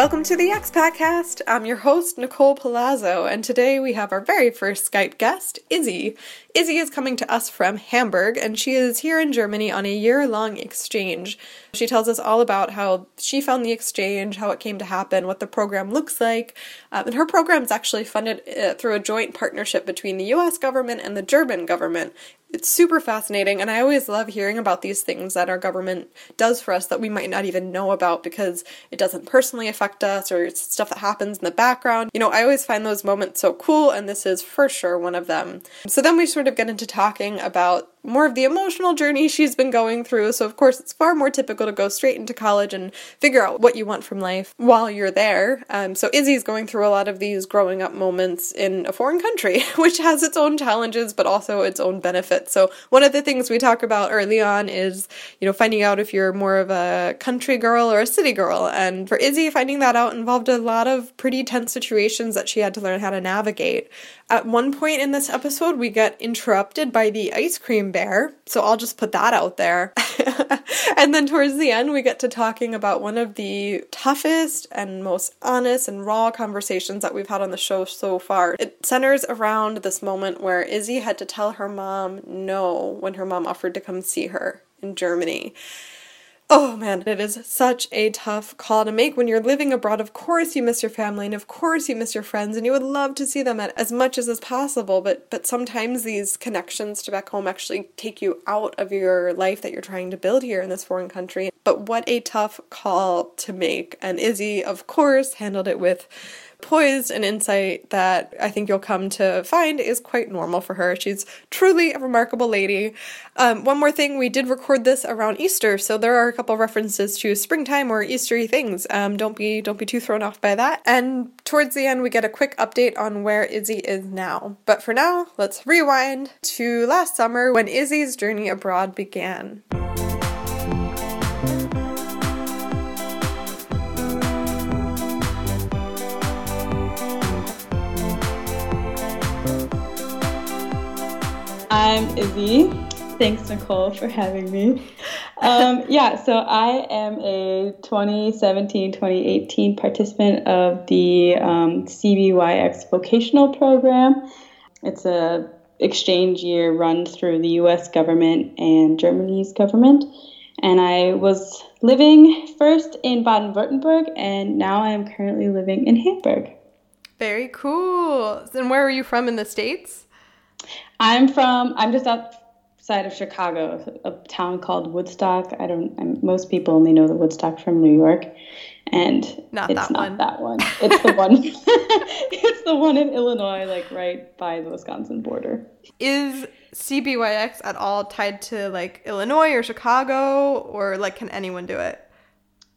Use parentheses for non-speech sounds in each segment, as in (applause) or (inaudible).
Welcome to the Expatcast. I'm your host, Nicole Palazzo, and today we have our very first Skype guest, Izzy. Izzy is coming to us from Hamburg, and she is here in Germany on a year long exchange. She tells us all about how she found the exchange, how it came to happen, what the program looks like. Um, and her program is actually funded uh, through a joint partnership between the US government and the German government it's super fascinating and i always love hearing about these things that our government does for us that we might not even know about because it doesn't personally affect us or it's stuff that happens in the background. You know i always find those moments so cool and this is for sure one of them. So then we sort of get into talking about more of the emotional journey she's been going through. So, of course, it's far more typical to go straight into college and figure out what you want from life while you're there. Um, so, Izzy's going through a lot of these growing up moments in a foreign country, (laughs) which has its own challenges but also its own benefits. So, one of the things we talk about early on is, you know, finding out if you're more of a country girl or a city girl. And for Izzy, finding that out involved a lot of pretty tense situations that she had to learn how to navigate. At one point in this episode, we get interrupted by the ice cream bear, so I'll just put that out there. (laughs) and then towards the end, we get to talking about one of the toughest and most honest and raw conversations that we've had on the show so far. It centers around this moment where Izzy had to tell her mom no when her mom offered to come see her in Germany. Oh man, it is such a tough call to make when you're living abroad. Of course you miss your family and of course you miss your friends and you would love to see them as much as is possible, but but sometimes these connections to back home actually take you out of your life that you're trying to build here in this foreign country. But what a tough call to make. And Izzy, of course, handled it with poise and insight that I think you'll come to find is quite normal for her. She's truly a remarkable lady. Um, one more thing, we did record this around Easter, so there are a couple references to springtime or Eastery things. Um, don't be don't be too thrown off by that. And towards the end, we get a quick update on where Izzy is now. But for now, let's rewind to last summer when Izzy's journey abroad began. I'm Izzy. Thanks, Nicole, for having me. Um, yeah, so I am a 2017 2018 participant of the um, CBYX vocational program. It's a exchange year run through the US government and Germany's government. And I was living first in Baden Württemberg, and now I am currently living in Hamburg. Very cool. And where are you from in the States? I'm from. I'm just outside of Chicago, a town called Woodstock. I don't. I'm, most people only know the Woodstock from New York, and not it's that not one. that one. It's the one. (laughs) it's the one in Illinois, like right by the Wisconsin border. Is CBYX at all tied to like Illinois or Chicago, or like can anyone do it?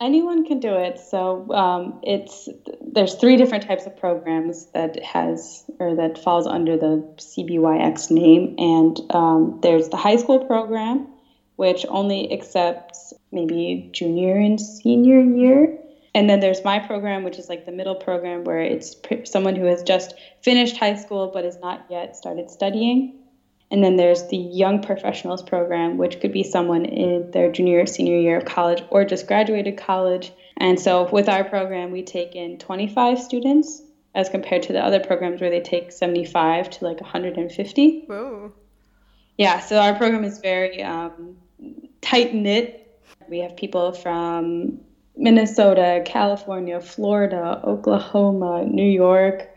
Anyone can do it. So um, it's there's three different types of programs that has or that falls under the CBYX name, and um, there's the high school program, which only accepts maybe junior and senior year. And then there's my program, which is like the middle program, where it's someone who has just finished high school but has not yet started studying. And then there's the Young Professionals Program, which could be someone in their junior or senior year of college or just graduated college. And so with our program, we take in 25 students as compared to the other programs where they take 75 to like 150. Whoa. Yeah, so our program is very um, tight knit. We have people from Minnesota, California, Florida, Oklahoma, New York,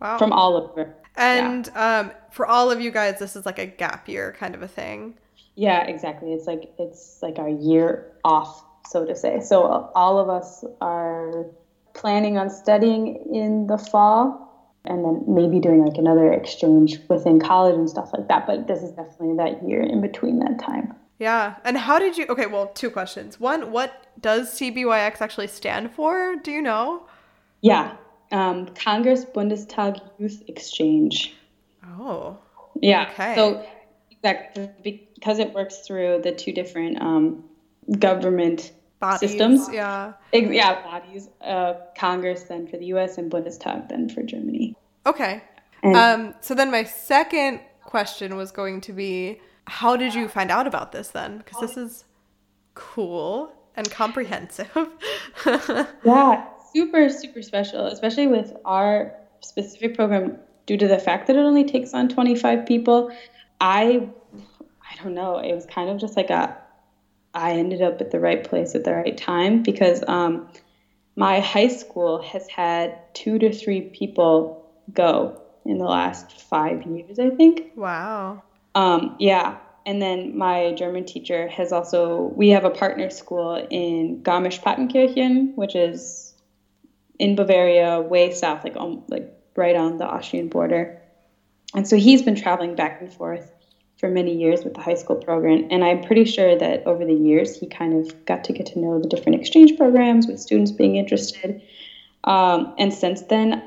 wow. from all over. And yeah. um, for all of you guys, this is like a gap year kind of a thing. Yeah, exactly. It's like it's like our year off, so to say. So all of us are planning on studying in the fall and then maybe doing like another exchange within college and stuff like that. But this is definitely that year in between that time. Yeah. And how did you Okay, well, two questions. One, what does CBYX actually stand for? Do you know? Yeah. Um, Congress Bundestag Youth Exchange. Oh. Yeah. Okay. So exactly because it works through the two different um, government bodies, systems. Yeah. Yeah, bodies. Uh, Congress then for the U.S. and Bundestag then for Germany. Okay. And, um. So then my second question was going to be, how did you find out about this then? Because this is cool and comprehensive. (laughs) yeah. super, super special, especially with our specific program due to the fact that it only takes on 25 people. I, I don't know, it was kind of just like a, I ended up at the right place at the right time because um, my high school has had two to three people go in the last five years, I think. Wow. Um, yeah. And then my German teacher has also, we have a partner school in Garmisch-Partenkirchen, which is in Bavaria, way south, like um, like right on the Austrian border. And so he's been traveling back and forth for many years with the high school program. And I'm pretty sure that over the years, he kind of got to get to know the different exchange programs with students being interested. Um, and since then,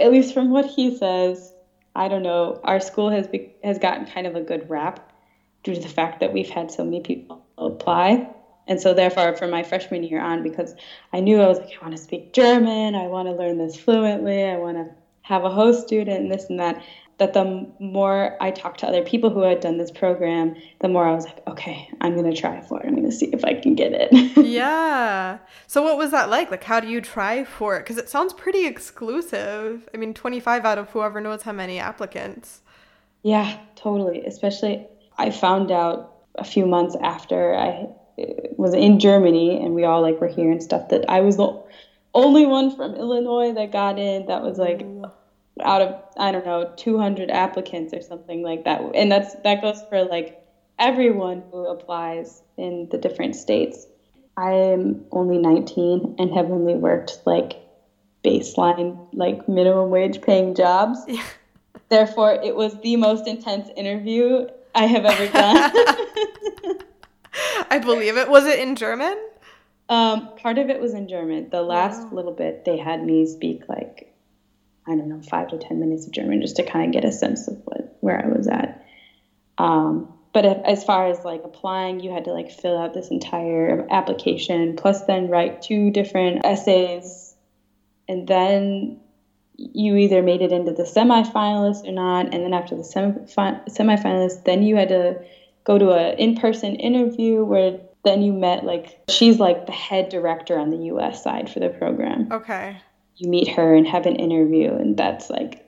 at least from what he says, I don't know, our school has be, has gotten kind of a good rap due to the fact that we've had so many people apply. And so, therefore, from my freshman year on, because I knew I was like, I want to speak German, I want to learn this fluently, I want to have a host student, and this and that that the more I talked to other people who had done this program, the more I was like, okay, I'm going to try for it. I'm going to see if I can get it. (laughs) yeah. So, what was that like? Like, how do you try for it? Because it sounds pretty exclusive. I mean, 25 out of whoever knows how many applicants. Yeah, totally. Especially, I found out a few months after I was in Germany and we all like were here and stuff that I was the only one from Illinois that got in. That was like, out of I don't know 200 applicants or something like that, and that's that goes for like everyone who applies in the different states. I am only 19 and have only worked like baseline like minimum wage paying jobs. Yeah. (laughs) Therefore, it was the most intense interview I have ever done. (laughs) I believe it. Was it in German? Um, part of it was in German. The last wow. little bit, they had me speak like I don't know, five to 10 minutes of German just to kind of get a sense of what, where I was at. Um, but if, as far as like applying, you had to like fill out this entire application, plus then write two different essays, and then you either made it into the semifinalist or not. And then after the semi semifinalist, then you had to go to an in-person interview where then you met like she's like the head director on the U.S. side for the program. Okay you meet her and have an interview and that's like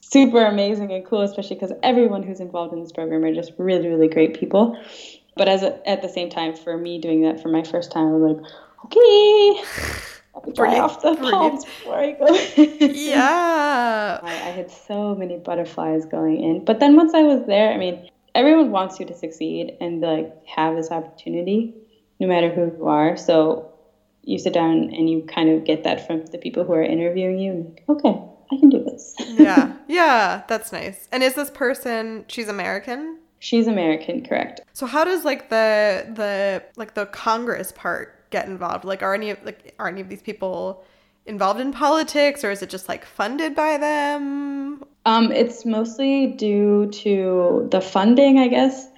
super amazing and cool especially because everyone who's involved in this program are just really really great people but as a, at the same time for me doing that for my first time i was like okay dry off the palms before I go. (laughs) yeah. I, I, had so many butterflies going in. But then once I was there, I mean, everyone wants you to succeed and like have this opportunity, no matter who you are. So you sit down and you kind of get that from the people who are interviewing you. And like, okay, I can do this. yeah, (laughs) yeah, that's nice. And is this person? She's American. She's American, correct. So how does like the the like the Congress part get involved? Like, are any of like are any of these people involved in politics, or is it just like funded by them? Um, it's mostly due to the funding, I guess.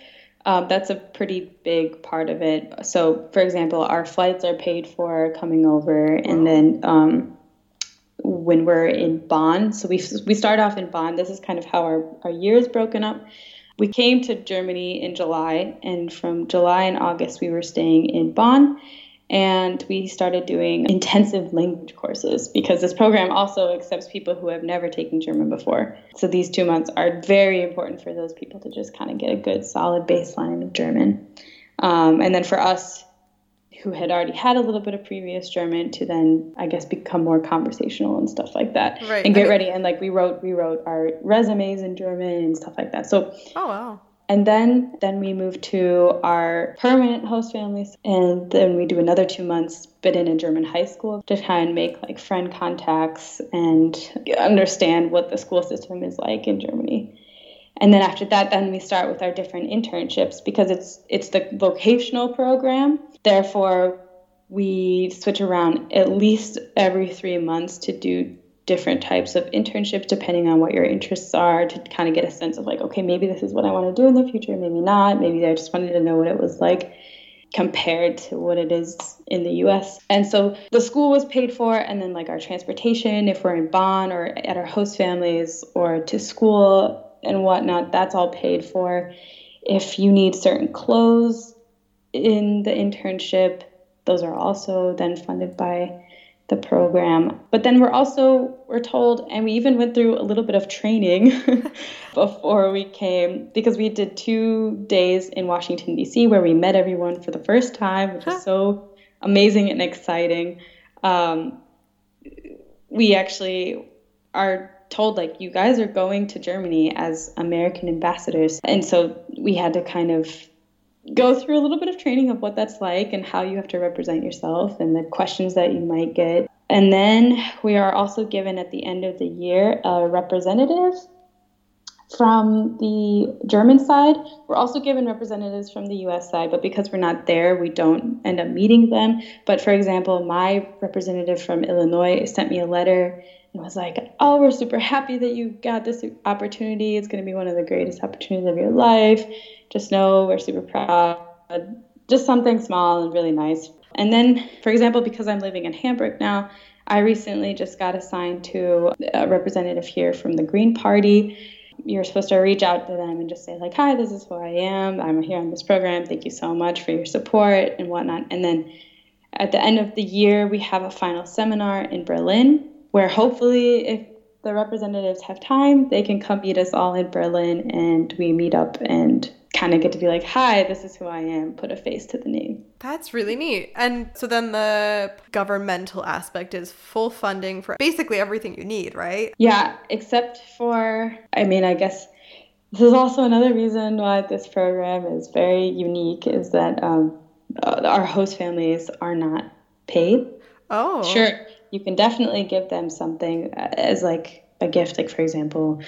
Um, that's a pretty big part of it. So, for example, our flights are paid for coming over, and then um, when we're in Bonn, so we we start off in Bonn. This is kind of how our our year is broken up. We came to Germany in July, and from July and August we were staying in Bonn, and we started doing intensive language courses because this program also accepts people who have never taken German before. So these two months are very important for those people to just kind of get a good solid baseline of German. Um, and then for us who had already had a little bit of previous German to then I guess become more conversational and stuff like that. Right. And get ready and like we wrote we wrote our resumes in German and stuff like that. So Oh wow. And then then we move to our permanent host families and then we do another two months but in a German high school to try and make like friend contacts and understand what the school system is like in Germany. And then after that then we start with our different internships because it's it's the vocational program. Therefore we switch around at least every three months to do different types of internships depending on what your interests are to kind of get a sense of like okay maybe this is what i want to do in the future maybe not. Maybe i just wanted to know what it was like compared to what it is in the us and so the school was paid for and then like our transportation if we're in bonn or at our host families or to school and whatnot that's all paid for. If you need certain clothes in the internship those are also then funded by the program. But then we're also we're told, and we even went through a little bit of training (laughs) before we came because we did two days in Washington D.C. where we met everyone for the first time, which is so amazing and exciting. Um, we actually are told like you guys are going to Germany as American ambassadors, and so we had to kind of go through a little bit of training of what that's like and how you have to represent yourself and the questions that you might get. And then we are also given at the end of the year a representative from the German side. We're also given representatives from the US side, but because we're not there, we don't end up meeting them. But for example, my representative from Illinois sent me a letter and was like, Oh, we're super happy that you got this opportunity. It's going to be one of the greatest opportunities of your life. Just know we're super proud. Just something small and really nice. And then, for example, because I'm living in Hamburg now, I recently just got assigned to a representative here from the Green Party. You're supposed to reach out to them and just say, like, hi, this is who I am. I'm here on this program. Thank you so much for your support and whatnot. And then at the end of the year, we have a final seminar in Berlin where hopefully, if the representatives have time, they can come meet us all in Berlin and we meet up and kind of get to be like, hi, this is who I am, put a face to the name. That's really neat. And so then the governmental aspect is full funding for basically everything you need, right? Yeah, except for, I mean, I guess this is also another reason why this program is very unique is that um, uh, our host families are not paid. Oh. Sure, you can definitely give them something uh, as like a gift, like for example,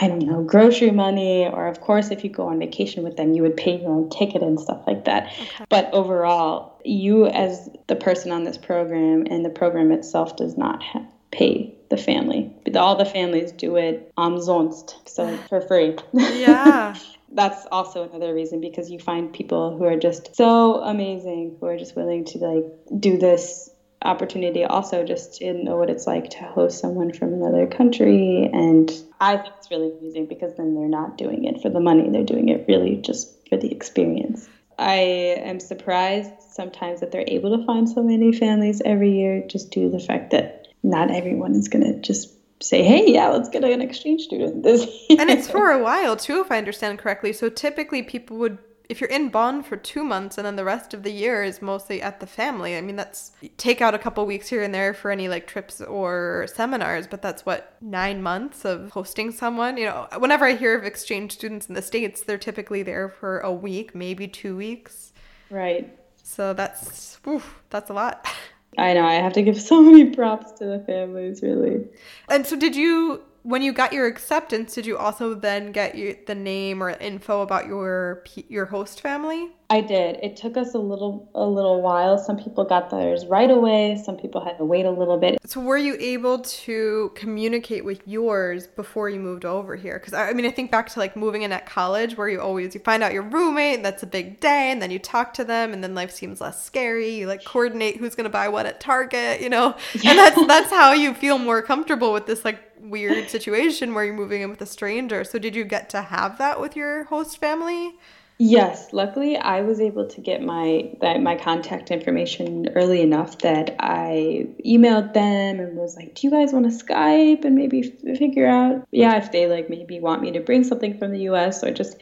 I don't know, grocery money, or of course, if you go on vacation with them, you would pay your own ticket and stuff like that. Okay. But overall, you as the person on this program and the program itself does not ha- pay the family. All the families do it umsonst, so for free. Yeah. (laughs) That's also another reason because you find people who are just so amazing, who are just willing to like do this opportunity also just to know what it's like to host someone from another country. And I think it's really amusing because then they're not doing it for the money, they're doing it really just for the experience. I am surprised sometimes that they're able to find so many families every year just due to the fact that not everyone is going to just say, hey, yeah, let's get an exchange student this year. (laughs) And it's for a while too, if I understand correctly. So typically people would if you're in Bonn for two months and then the rest of the year is mostly at the family, I mean, that's take out a couple weeks here and there for any like trips or seminars, but that's what nine months of hosting someone. You know, whenever I hear of exchange students in the States, they're typically there for a week, maybe two weeks. Right. So that's, oof, that's a lot. I know. I have to give so many props to the families, really. And so, did you when you got your acceptance, did you also then get you, the name or info about your your host family? I did. It took us a little a little while. Some people got theirs right away. Some people had to wait a little bit. So were you able to communicate with yours before you moved over here? Because I, I mean, I think back to like moving in at college, where you always you find out your roommate, and that's a big day, and then you talk to them, and then life seems less scary. You like coordinate who's gonna buy what at Target, you know, (laughs) and that's that's how you feel more comfortable with this like weird situation where you're moving in with a stranger. So did you get to have that with your host family? Yes, luckily I was able to get my that my contact information early enough that I emailed them and was like, "Do you guys want to Skype and maybe figure out yeah, if they like maybe want me to bring something from the US or just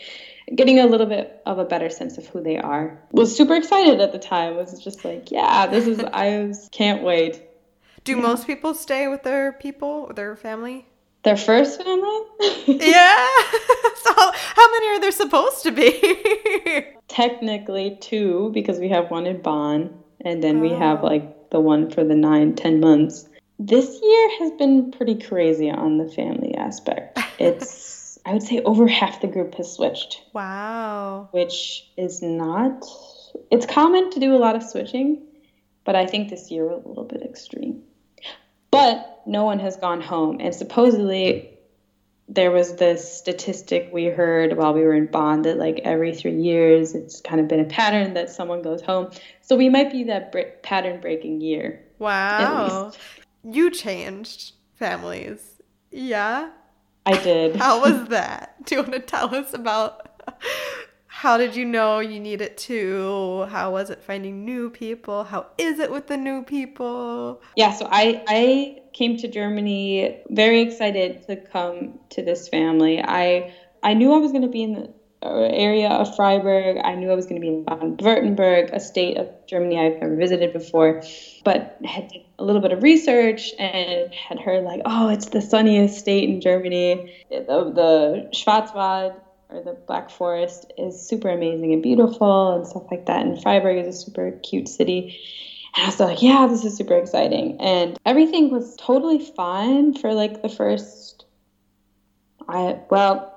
getting a little bit of a better sense of who they are." Was super excited at the time. Was just like, "Yeah, this is I was, can't wait." Do yeah. most people stay with their people, their family? Their first family? (laughs) yeah. (laughs) so how many are there supposed to be? (laughs) Technically two, because we have one in Bonn, and then oh. we have oh. like the one for the nine, ten months. This year has been pretty crazy on the family aspect. It's I would say over half the group has switched. Wow. Which is not it's common to do a lot of switching, but I think this year was a little bit extreme. But no one has gone home. And supposedly, there was this statistic we heard while we were in Bonn that like every three years, it's kind of been a pattern that someone goes home. So we might be that bre- pattern breaking year. Wow. You changed families. Yeah. I did. How was (laughs) that? Do you want to tell us about how did you know you needed to? How was it finding new people? How is it with the new people? Yeah, so I I came to Germany very excited to come to this family. I I knew I was going to be in the uh, area of Freiburg. I knew I was going to be in Baden-Württemberg, a state of Germany I've never visited before, but had did a little bit of research and had heard like, oh, it's the sunniest state in Germany. The, the Schwarzwald or the Black Forest is super amazing and beautiful and stuff like that. And Freiburg is a super cute city. And I was like, yeah, this is super exciting. And everything was totally fine for like the first I well,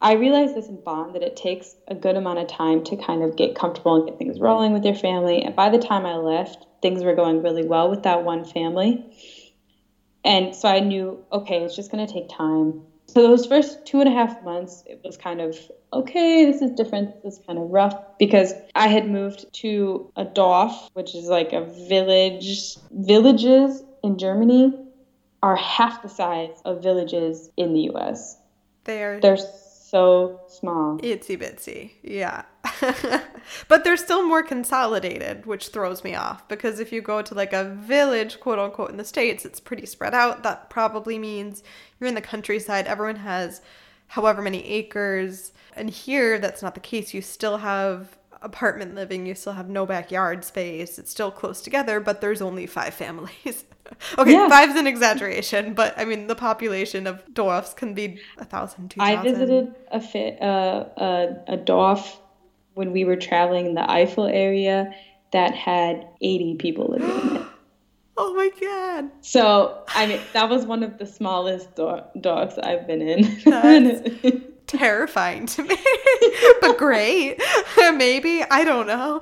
I realized this in Bonn that it takes a good amount of time to kind of get comfortable and get things rolling with your family. And by the time I left, things were going really well with that one family. And so I knew, okay, it's just going to take time. So those first two and a half months, it was kind of, okay, this is different. This is kind of rough because I had moved to a Dorf, which is like a village. Villages in Germany are half the size of villages in the US. They are. They're so small. Itsy bitsy, yeah. (laughs) but they're still more consolidated, which throws me off because if you go to like a village, quote unquote, in the States, it's pretty spread out. That probably means you're in the countryside, everyone has however many acres. And here, that's not the case. You still have apartment living, you still have no backyard space. It's still close together, but there's only five families. (laughs) okay, yeah. five's an exaggeration, but I mean the population of Dorfs can be a thousand, two thousand. I visited a uh, a a Dorf when we were traveling in the Eifel area that had eighty people living in it. (gasps) Oh my god! So I mean that was one of the smallest do- Dorfs I've been in. That's (laughs) terrifying to me, (laughs) but great. (laughs) Maybe I don't know.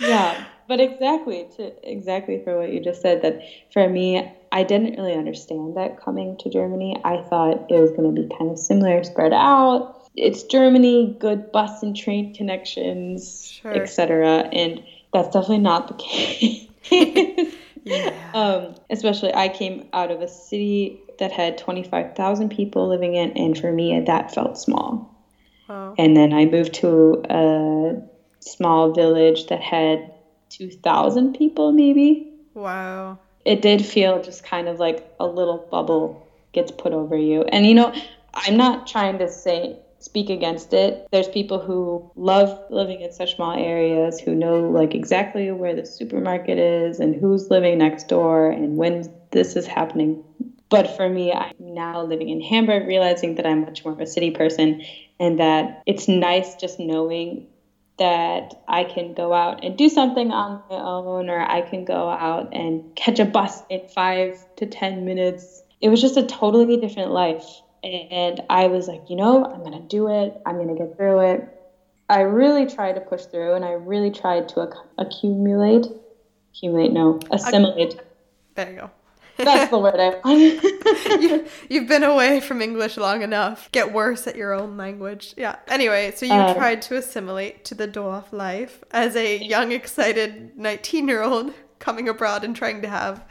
yeah but exactly to exactly for what you just said that for me I didn't really understand that coming to Germany. I thought it was going to be kind of similar, spread out. It's Germany, good bus and train connections, sure. etc. And that's definitely not the case. (laughs) yeah. um, especially, I came out of a city that had 25,000 people living in, and for me, that felt small. Oh. And then I moved to a small village that had 2,000 people, maybe. Wow. It did feel just kind of like a little bubble gets put over you. And, you know, I'm not trying to say, speak against it. There's people who love living in such small areas, who know like exactly where the supermarket is and who's living next door and when this is happening. But for me, I'm now living in Hamburg, realizing that I'm much more of a city person and that it's nice just knowing that I can go out and do something on my own, or I can go out and catch a bus in five to 10 minutes. It was just a totally different life. And I was like, you know, I'm going to do it. I'm going to get through it. I really tried to push through and I really tried to ac- accumulate, accumulate, no, assimilate. There you go. (laughs) That's the word I (laughs) you, you've been away from English long enough. Get worse at your own language. Yeah. Anyway, so you um, tried to assimilate to the Dorf life as a young, excited 19 year old coming abroad and trying to have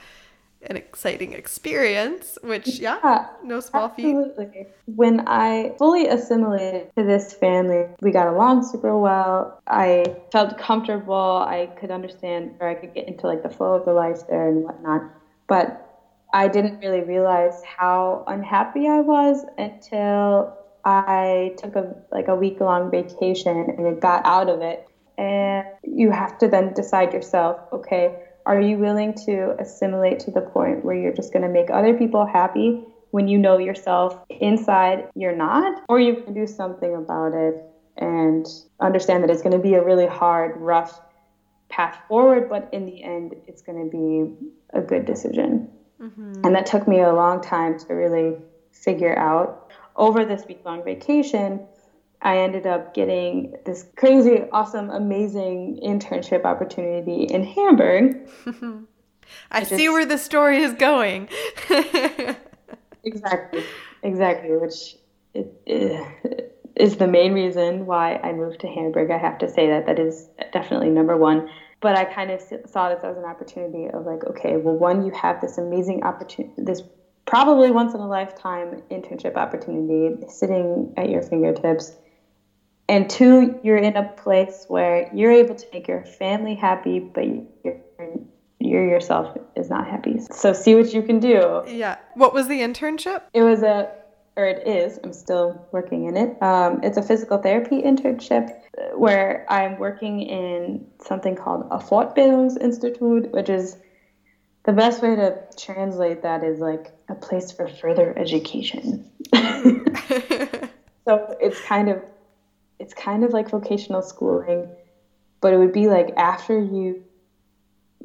an exciting experience, which, yeah, yeah no small absolutely. feat. When I fully assimilated to this family, we got along super well. I felt comfortable. I could understand, or I could get into like the flow of the life there and whatnot. But I didn't really realize how unhappy I was until I took a like a week long vacation and it got out of it. And you have to then decide yourself, okay, are you willing to assimilate to the point where you're just going to make other people happy when you know yourself inside you're not? Or you can do something about it and understand that it's going to be a really hard, rough path forward, but in the end, it's going to be a good decision. Mm-hmm. And that took me a long time to really figure out. Over this week long vacation, I ended up getting this crazy, awesome, amazing internship opportunity in Hamburg. (laughs) I, just, see where the story is going. (laughs) exactly, exactly, which eh, is the main reason why I moved to Hamburg. I have to say that that is definitely number one but I kind of saw this as an opportunity of like, okay, well, one, you have this amazing opportunity, this probably once in a lifetime internship opportunity sitting at your fingertips. And two, you're in a place where you're able to make your family happy, but you're, you yourself is not happy. So see what you can do. Yeah. What was the internship? It was a, or it is, I'm still working in it. Um, it's a physical therapy internship where I'm working in something called a Fortbildungsinstitut, which is the best way to translate that is like a place for further education. (laughs) (laughs) so it's kind of it's kind of like vocational schooling, but it would be like after you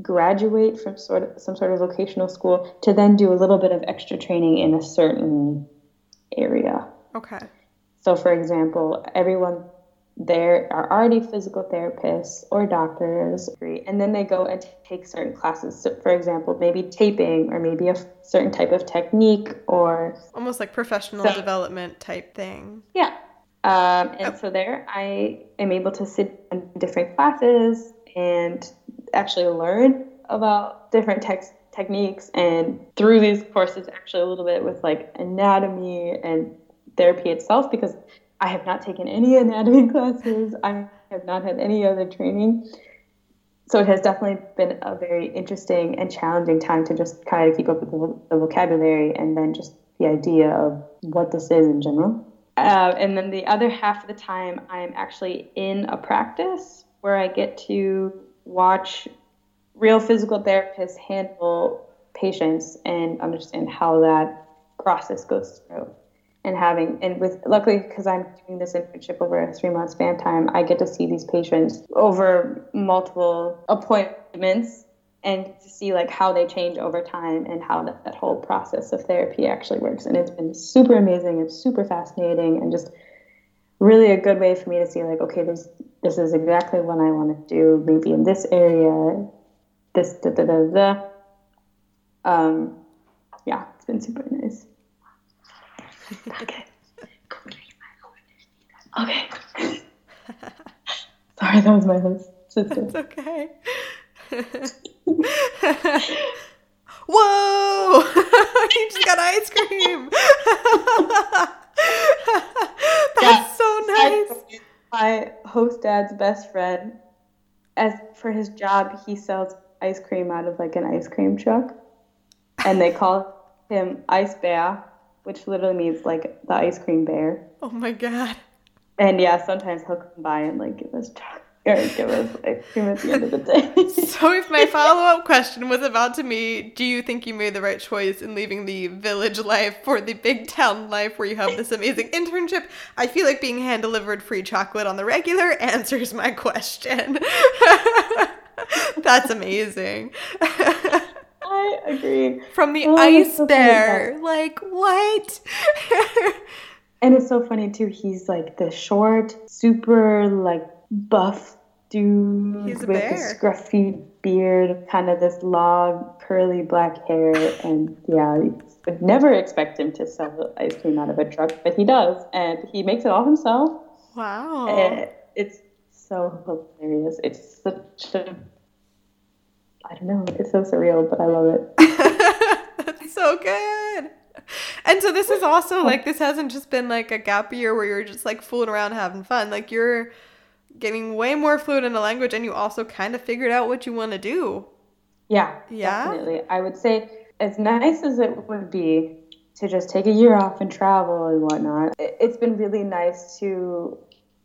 graduate from sort of some sort of vocational school to then do a little bit of extra training in a certain area. Okay. So for example, everyone there are already physical therapists or doctors, and then they go and take certain classes. So for example, maybe taping or maybe a certain type of technique or almost like professional so, development type thing. Yeah. Um, and oh. so there I am able to sit in different classes and actually learn about different text techniques and through these courses actually a little bit with like anatomy and therapy itself because I have not taken any (laughs) anatomy classes. I have not had any other training. So it has definitely been a very interesting and challenging time to just kind of keep up with the, the vocabulary and then just the idea of what this is in general. Uh, and then the other half of the time, I'm actually in a practice where I get to watch real physical therapists handle patients and understand how that process goes through. And having and with luckily because i'm doing this internship over a three month span time i get to see these patients over multiple appointments and to see like how they change over time and how that, that whole process of therapy actually works and it's been super amazing and super fascinating and just really a good way for me to see like okay this this is exactly what i want to do maybe in this area this da da da da um yeah it's been super nice okay. Okay. (laughs) Sorry, that was my sister. It's (laughs) okay. Whoa! (laughs) you just got ice cream. (laughs) That's so nice. My host dad's best friend, as for his job, he sells ice cream out of like an ice cream truck, and they call him Eisbär which literally means like the ice cream bear. Oh my god. And yeah, sometimes he'll come by and like give us chocolate give us ice cream at the end of the day. (laughs) so if my follow up question was about to me, do you think you made the right choice in leaving the village life for the big town life where you have this amazing (laughs) internship? I feel like being hand delivered free chocolate on the regular (laughs) answers my question. That's amazing. I agree. From the oh, ice so bear. Like, what? and it's so funny too. He's like the short, super like buff dude with bear. a scruffy beard, kind of this long, curly black hair. And yeah, you would never expect him to sell ice cream out of a truck, but he does. And he makes it all himself. Wow. And it's so hilarious. It's such a I don't know. It's so surreal, but I love it. (laughs) That's so good. And so this is also like this hasn't just been like a gap year where you're just like fooling around having fun. Like you're getting way more fluent in a language and you also kind of figured out what you want to do. Yeah. Yeah. Definitely. I would say as nice as it would be to just take a year off and travel and whatnot, it's been really nice to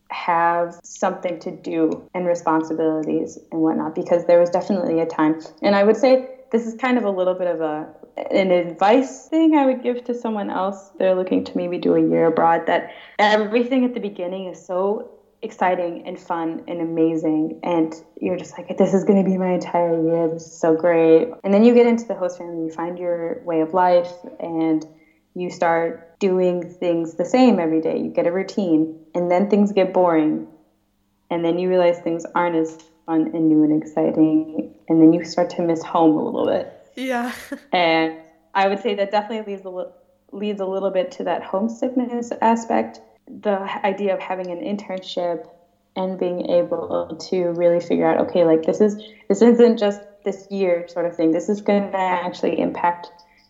have something to do and responsibilities and whatnot because there was definitely a time and i would say this is kind of a little bit of a an advice thing i would give to someone else they're looking to maybe do a year abroad that everything at the beginning is so exciting and fun and amazing and you're just like this is going to be my entire year this is so great and then you get into the host family you find your way of life and you start doing things the same every day. You get a routine, and then things get boring. And then you realize things aren't as fun and new and exciting. And then you start to miss home a little bit. Yeah. (laughs) and I would say that definitely leads a, leads a little bit to that homesickness aspect. The idea of having an internship and being able to really figure out, okay, like this is this isn't just this year sort of thing. This is going to actually impact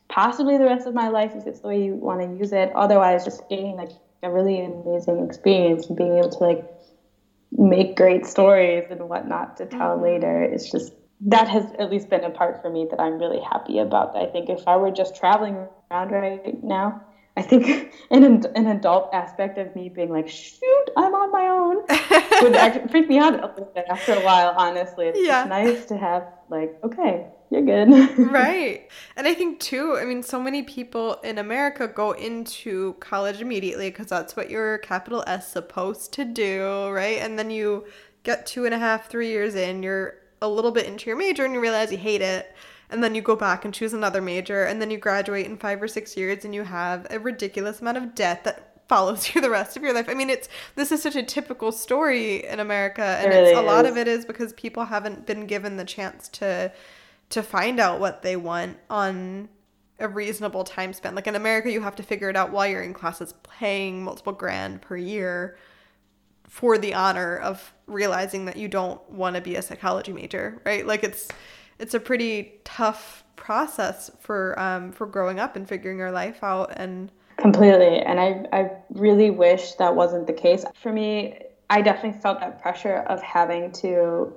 possibly the rest of my life if it's the way you want to use it. Otherwise, just getting like a really amazing experience and being able to like make great stories and whatnot to tell mm-hmm. later. It's just that has at least been a part for me that I'm really happy about. I think if I were just traveling around right now, I think (laughs) an an adult aspect of me being like, shoot, I'm on my own, would (laughs) actually freak me out a little bit after a while. Honestly, it's yeah. nice to have like, okay, you're good. (laughs) right. And I think too, I mean, so many people in America go into college immediately because that's what your capital S supposed to do, right? And then you get two and a half, three years in, you're a little bit into your major and you realize you hate it. And then you go back and choose another major, and then you graduate in five or six years and you have a ridiculous amount of debt that (laughs) follows you the rest of your life. I mean, it's this is such a typical story in America, and really it's a lot of it is because people haven't been given the chance to to find out what they want on a reasonable time span. Like in America, you have to figure it out while you're in classes, paying multiple grand per year for the honor of realizing that you don't want to be a psychology major, right? Like it's it's a pretty tough process for um, for growing up and figuring your life out and completely. And I I really wish that wasn't the case for me. I definitely felt that pressure of having to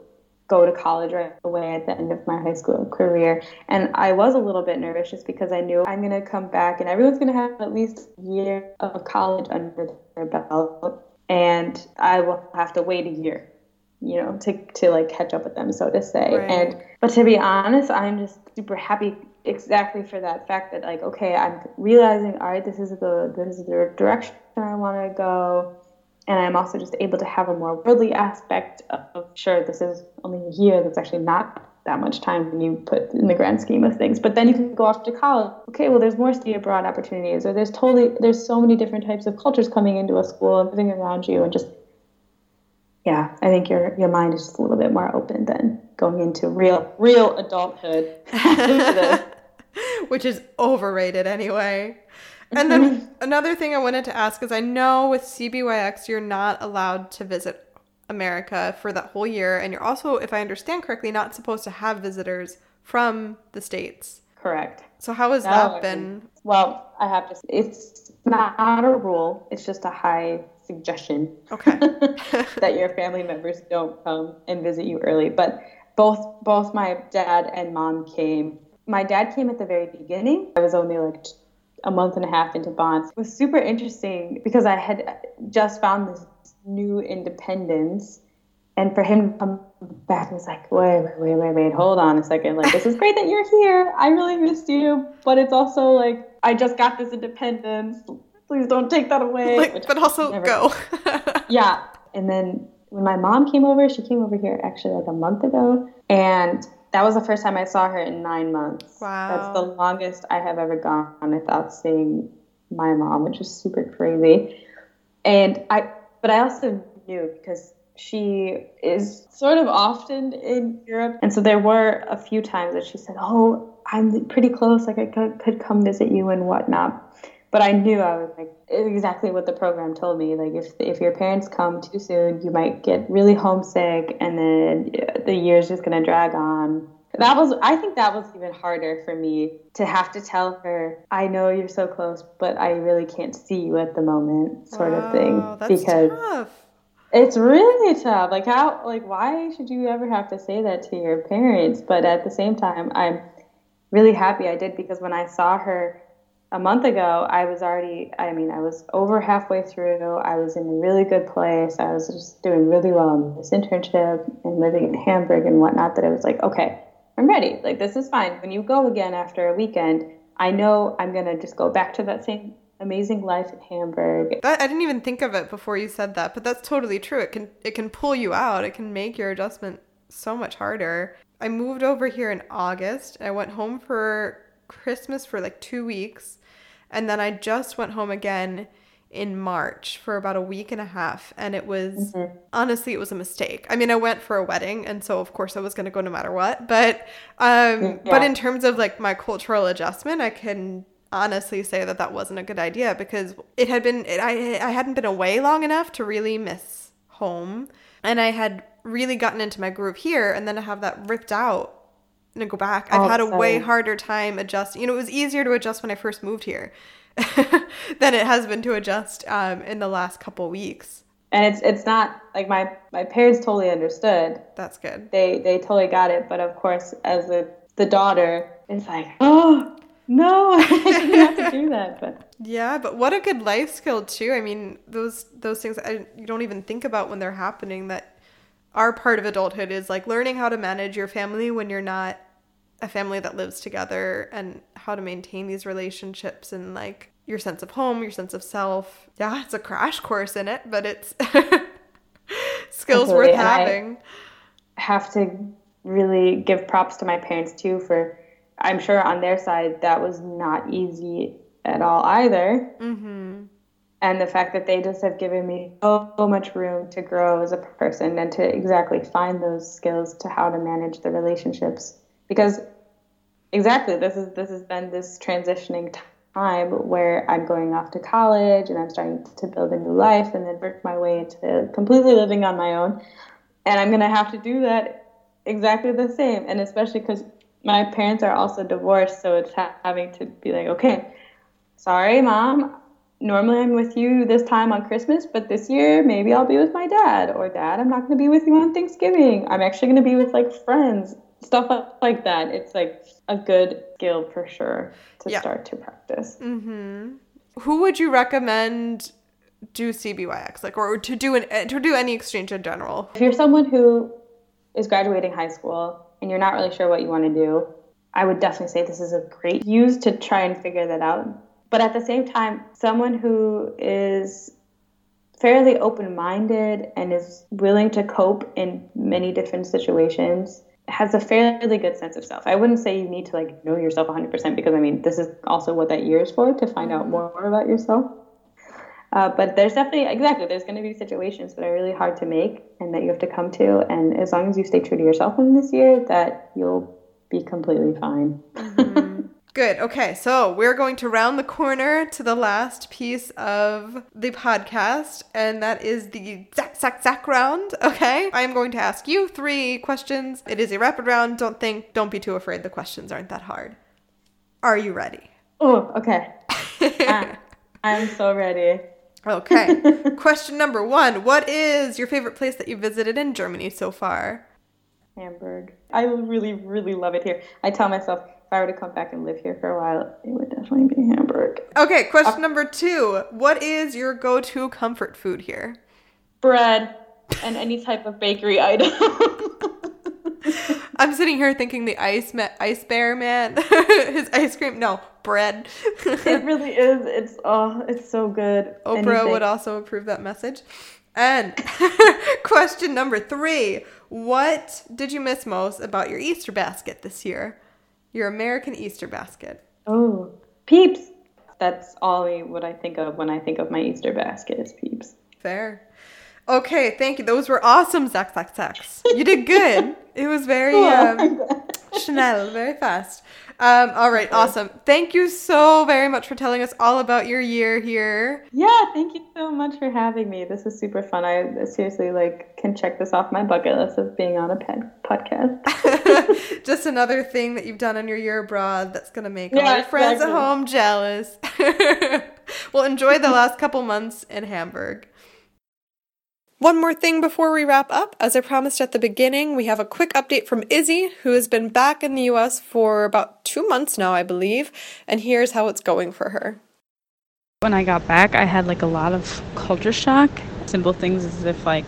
go to college right away at the end of my high school career. And I was a little bit nervous just because I knew I'm going to come back and everyone's going to have at least a year of college under their belt. And I will have to wait a year, you know, to, to like catch up with them, so to say. Right. And, but to be honest, I'm just super happy exactly for that fact that like, okay, I'm realizing, all right, this is the, this is the direction I want to go and I'm also just able to have a more worldly aspect of, sure, this is only a year, that's actually not that much time when you put in the grand scheme of things. But then you can go off to college. Okay, well, there's more study abroad opportunities, or there's totally, there's so many different types of cultures coming into a school and living around you, and just, yeah, I think your your mind is just a little bit more open than going into real, real adulthood. (laughs) Which is overrated anyway. And then mm-hmm. another thing I wanted to ask is I know with CBYX you're not allowed to visit America for that whole year, and you're also, if I understand correctly, not supposed to have visitors from the states. Correct. So how has no, that been? Well, I have to. say, It's not a rule. It's just a high suggestion. Okay. (laughs) that your family members don't come and visit you early, but both both my dad and mom came. My dad came at the very beginning. I was only like a month and a half into bonds. It was super interesting because I had just found this new independence. And for him to come back and was like, wait, wait, wait, wait, wait, hold on a second. Like, this is great that you're here. I really missed you. But it's also like, I just got this independence. Please don't take that away. Like, but also never... go. (laughs) yeah. And then when my mom came over, she came over here actually like a month ago. And that was the first time I saw her in nine months. Wow. That's the longest I have ever gone without seeing my mom, which is super crazy. And I, but I also knew because she is sort of often in Europe. And so there were a few times that she said, Oh, I'm pretty close. Like I could, could come visit you and whatnot but I knew I was like exactly what the program told me. Like if if your parents come too soon, you might get really homesick, and then the year's just gonna drag on. That was I think that was even harder for me to have to tell her, I know you're so close, but I really can't see you at the moment, sort wow, of thing. because tough. It's really tough. Like how like why should you ever have to say that to your parents? But at the same time, I'm really happy I did because when I saw her a month ago, I was already, I mean, I was over halfway through. I was in a really good place. I was just doing really well in this internship and living in Hamburg and whatnot. That I was like, okay, I'm ready. Like, this is fine. When you go again after a weekend, I know I'm going to just go back to that same amazing life in Hamburg. That, I didn't even think of it before you said that, but that's totally true. It can it can pull you out. It can make your adjustment so much harder. I moved over here in August. I went home for Christmas for like 2 weeks and then I just went home again in March for about a week and a half. And it was mm-hmm. honestly, it was a mistake. I mean, I went for a wedding, and so of course I was going to go no matter what. But, um, yeah. but in terms of like my cultural adjustment, I can honestly say that that wasn't a good idea because it had been, it, I, I hadn't been away long enough to really miss home. And I had really gotten into my groove here, and then to have that ripped out and go back. I've had a way harder time adjusting. You know, it was easier to adjust when I first moved here (laughs) than it has been to adjust um, in the last couple weeks. and it's it's not like my my parents totally understood. That's good. They they totally got it, but of course, as the the daughter, it's like, oh no, (laughs) I shouldn't have to do that. But yeah, but what a good life skill too. I mean, those those things I, you don't even think about when they're happening. That are part of adulthood is like learning how to manage your family when you're not a family that lives together and how to maintain these relationships and like your sense of home, your sense of self. Yeah, it's a crash course in it, but it's (laughs) skills Absolutely. worth having. I have to really give props to my parents too for I'm sure on their side that was not easy at all either. Mm-hmm. And the fact that they just have given me so, so much room to grow as a person and to exactly find those skills to how to manage the relationships because exactly this is this has been this transitioning time where I'm going off to college and I'm starting to build a new life and then work my way into completely living on my own. And I'm going to have to do that exactly the same. And especially because my parents are also divorced, so it's ha- having to be like, okay, sorry, mom. Normally I'm with you this time on Christmas, but this year maybe I'll be with my dad. Or dad, I'm not going to be with you on Thanksgiving. I'm actually going to be with like friends stuff like that. It's like a good skill for sure to yeah. start to practice. Mm-hmm. Who would you recommend do CBYX like or to do an to do any exchange in general? If you're someone who is graduating high school and you're not really sure what you want to do, I would definitely say this is a great use to try and figure that out. But at the same time, someone who is fairly open minded and is willing to cope in many different situations has a fairly good sense of self. I wouldn't say you need to like know yourself 100% because I mean, this is also what that year is for to find out more about yourself. Uh, but there's definitely, exactly, there's going to be situations that are really hard to make and that you have to come to. And as long as you stay true to yourself in this year, that you'll be completely fine. Mm-hmm. Good. Okay. So we're going to round the corner to the last piece of the podcast, and that is the Zack, Zack, Zack round. Okay. I am going to ask you three questions. It is a rapid round. Don't think, don't be too afraid. The questions aren't that hard. Are you ready? Oh, okay. uh, (laughs) I'm so ready. Okay. (laughs) Question number one What is your favorite place that you visited in Germany so far? Hamburg. I really, really love it here. I tell myself, if I were to come back and live here for a while, it would definitely be Hamburg. Okay, question uh, number two. What is your go to comfort food here? Bread and any type of bakery item. (laughs) I'm sitting here thinking the ice ma- Eisbär man, (laughs) his ice cream. No, bread. it really is. It's oh, it's so good. Oprah Anything. would also approve that message. And (laughs) question number three: What did you miss most about your Easter basket this year? Your American Easter basket. Oh, peeps. That's all what I think of when I think of my Easter basket is peeps. Fair. Okay, thank you. Those were awesome Zack Zack Zacks. You did good. it was very (laughs) oh, um, schnell, very fast. Um, all right, awesome. Thank you so very much for telling us all about your year here. Yeah, thank you so much for having me. This is super fun. I seriously like can check this off my bucket list of being on a podcast. (laughs) Just another thing that you've done on your year abroad that's gonna make yeah, all your friends exactly. at home jealous. (laughs) well, enjoy the last couple months in Hamburg. One more thing before we wrap up. As I promised at the beginning, we have a quick update from Izzy, who has been back in the US for about two months now, I believe, and here's how it's going for her. When I got back, I had like a lot of culture shock. Simple things as if like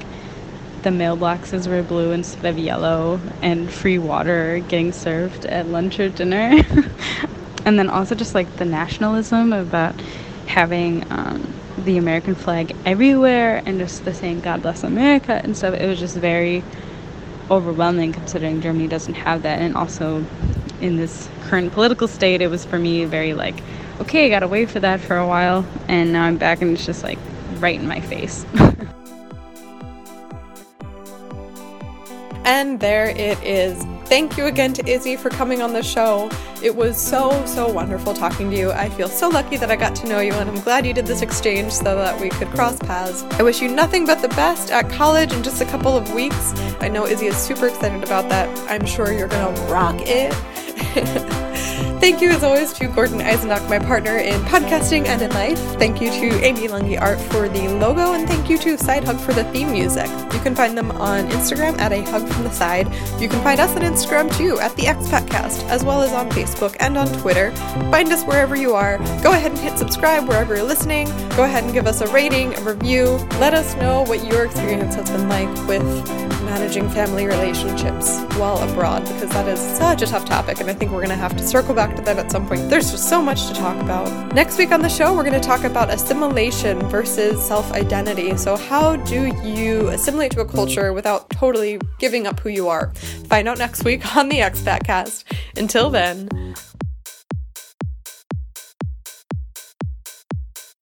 the mailboxes were blue instead of yellow, and free water getting served at lunch or dinner. (laughs) and then also just like the nationalism about having um, the American flag everywhere and just the saying God bless America and stuff. It was just very overwhelming considering Germany doesn't have that and also in this current political state it was for me very like okay I gotta wait for that for a while and now I'm back and it's just like right in my face. (laughs) and there it is Thank you again to Izzy for coming on the show. It was so, so wonderful talking to you. I feel so lucky that I got to know you, and I'm glad you did this exchange so that we could cross paths. I wish you nothing but the best at college in just a couple of weeks. I know Izzy is super excited about that. I'm sure you're gonna rock it. (laughs) Thank you, as always, to Gordon Eisenach, my partner in podcasting and in life. Thank you to Amy Lungi Art for the logo, and thank you to Side Hug for the theme music. You can find them on Instagram at a hug from the side. You can find us on Instagram too at the Expatcast, as well as on Facebook and on Twitter. Find us wherever you are. Go ahead and hit subscribe wherever you're listening. Go ahead and give us a rating, a review. Let us know what your experience has been like with managing family relationships while abroad, because that is such a tough topic, and I think we're going to have to circle back to that at some point. There's just so much to talk about. Next week on the show, we're going to talk about assimilation versus self identity. So, how do you assimilate to a culture without totally giving up who you are? Find out next week on the Expatcast. Until then,